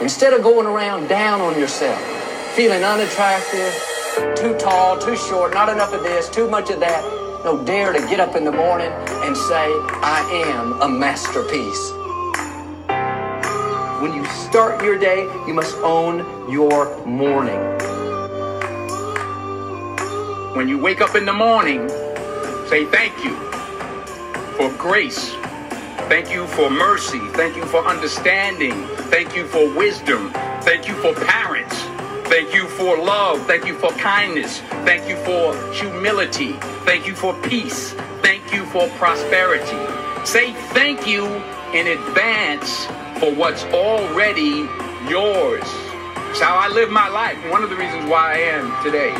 Instead of going around down on yourself, feeling unattractive, too tall, too short, not enough of this, too much of that, no, dare to get up in the morning and say, I am a masterpiece. When you start your day, you must own your morning. When you wake up in the morning, say thank you for grace. Thank you for mercy. Thank you for understanding. Thank you for wisdom. Thank you for parents. Thank you for love. Thank you for kindness. Thank you for humility. Thank you for peace. Thank you for prosperity. Say thank you in advance for what's already yours. It's how I live my life. One of the reasons why I am today.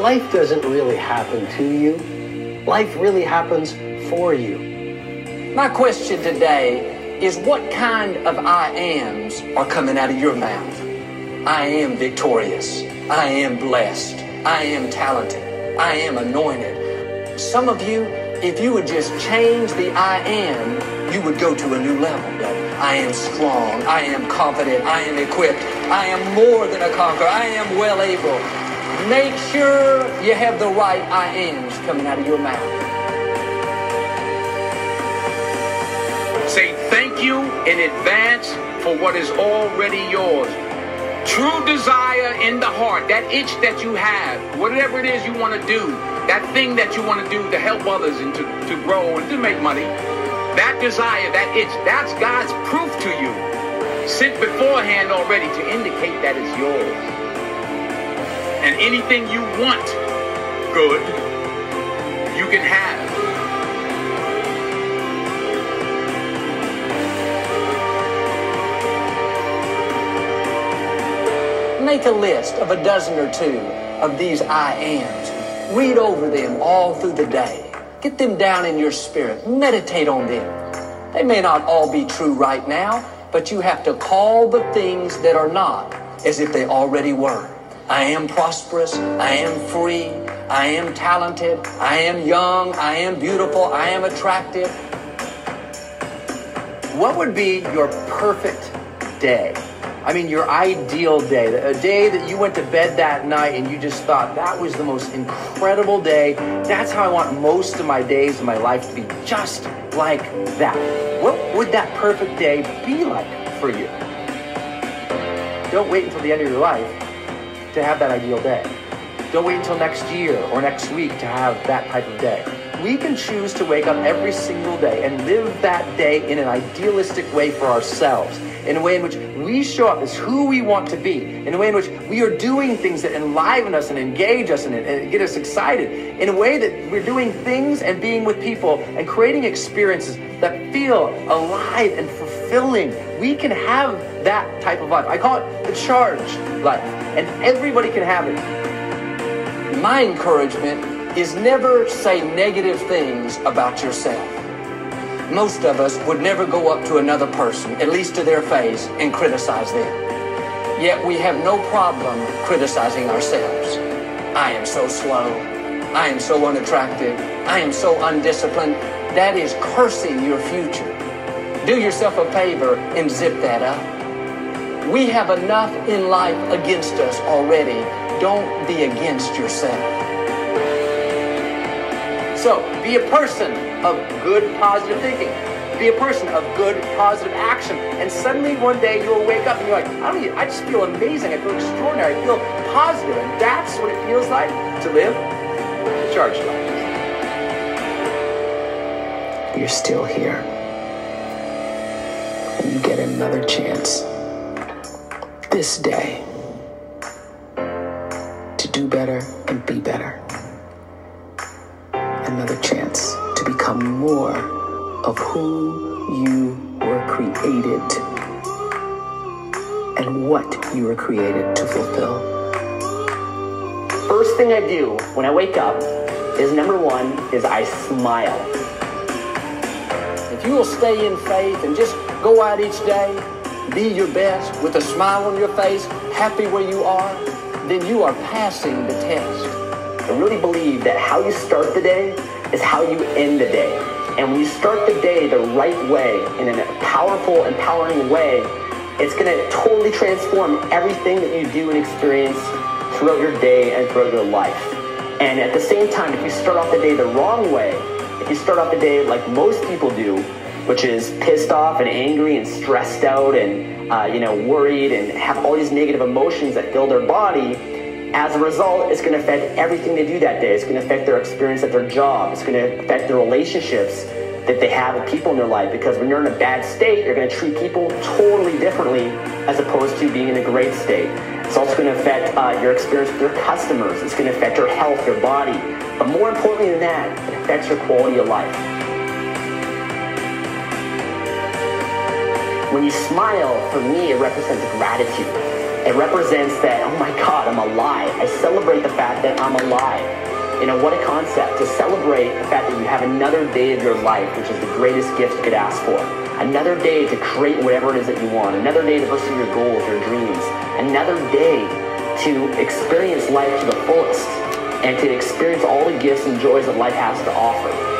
Life doesn't really happen to you. Life really happens for you. My question today is what kind of I ams are coming out of your mouth? I am victorious. I am blessed. I am talented. I am anointed. Some of you, if you would just change the I am, you would go to a new level. I am strong. I am confident. I am equipped. I am more than a conqueror. I am well able. Make sure you have the right I ams coming out of your mouth. Say thank you in advance for what is already yours. True desire in the heart, that itch that you have, whatever it is you want to do, that thing that you want to do to help others and to, to grow and to make money, that desire, that itch, that's God's proof to you. Sent beforehand already to indicate that it's yours. And anything you want good, you can have. Make a list of a dozen or two of these I ams. Read over them all through the day. Get them down in your spirit. Meditate on them. They may not all be true right now, but you have to call the things that are not as if they already were. I am prosperous. I am free. I am talented. I am young. I am beautiful. I am attractive. What would be your perfect day? I mean, your ideal day, a day that you went to bed that night and you just thought that was the most incredible day. That's how I want most of my days of my life to be, just like that. What would that perfect day be like for you? Don't wait until the end of your life to have that ideal day. Don't wait until next year or next week to have that type of day. We can choose to wake up every single day and live that day in an idealistic way for ourselves in a way in which we show up as who we want to be, in a way in which we are doing things that enliven us and engage us and, and get us excited, in a way that we're doing things and being with people and creating experiences that feel alive and fulfilling. We can have that type of life. I call it the charged life, and everybody can have it. My encouragement is never say negative things about yourself most of us would never go up to another person, at least to their face, and criticize them. Yet we have no problem criticizing ourselves. I am so slow. I am so unattractive. I am so undisciplined. That is cursing your future. Do yourself a favor and zip that up. We have enough in life against us already. Don't be against yourself. So, be a person of good, positive thinking. Be a person of good, positive action. And suddenly one day you'll wake up and you're like, I don't I just feel amazing. I feel extraordinary. I feel positive. And that's what it feels like to live the charged life. You're still here. And you get another chance this day to do better and be better another chance to become more of who you were created and what you were created to fulfill. First thing I do when I wake up is number one is I smile. If you will stay in faith and just go out each day, be your best with a smile on your face, happy where you are, then you are passing the test. I really believe that how you start the day is how you end the day. And when you start the day the right way, in a powerful, empowering way, it's going to totally transform everything that you do and experience throughout your day and throughout your life. And at the same time, if you start off the day the wrong way, if you start off the day like most people do, which is pissed off and angry and stressed out and uh, you know worried and have all these negative emotions that fill their body, as a result, it's going to affect everything they do that day. It's going to affect their experience at their job. It's going to affect their relationships that they have with people in their life because when you're in a bad state, you're going to treat people totally differently as opposed to being in a great state. It's also going to affect uh, your experience with your customers. It's going to affect your health, your body. But more importantly than that, it affects your quality of life. When you smile, for me, it represents gratitude. It represents that, oh my God, I'm alive. I celebrate the fact that I'm alive. You know, what a concept to celebrate the fact that you have another day of your life, which is the greatest gift you could ask for. Another day to create whatever it is that you want. Another day to pursue your goals, your dreams. Another day to experience life to the fullest and to experience all the gifts and joys that life has to offer.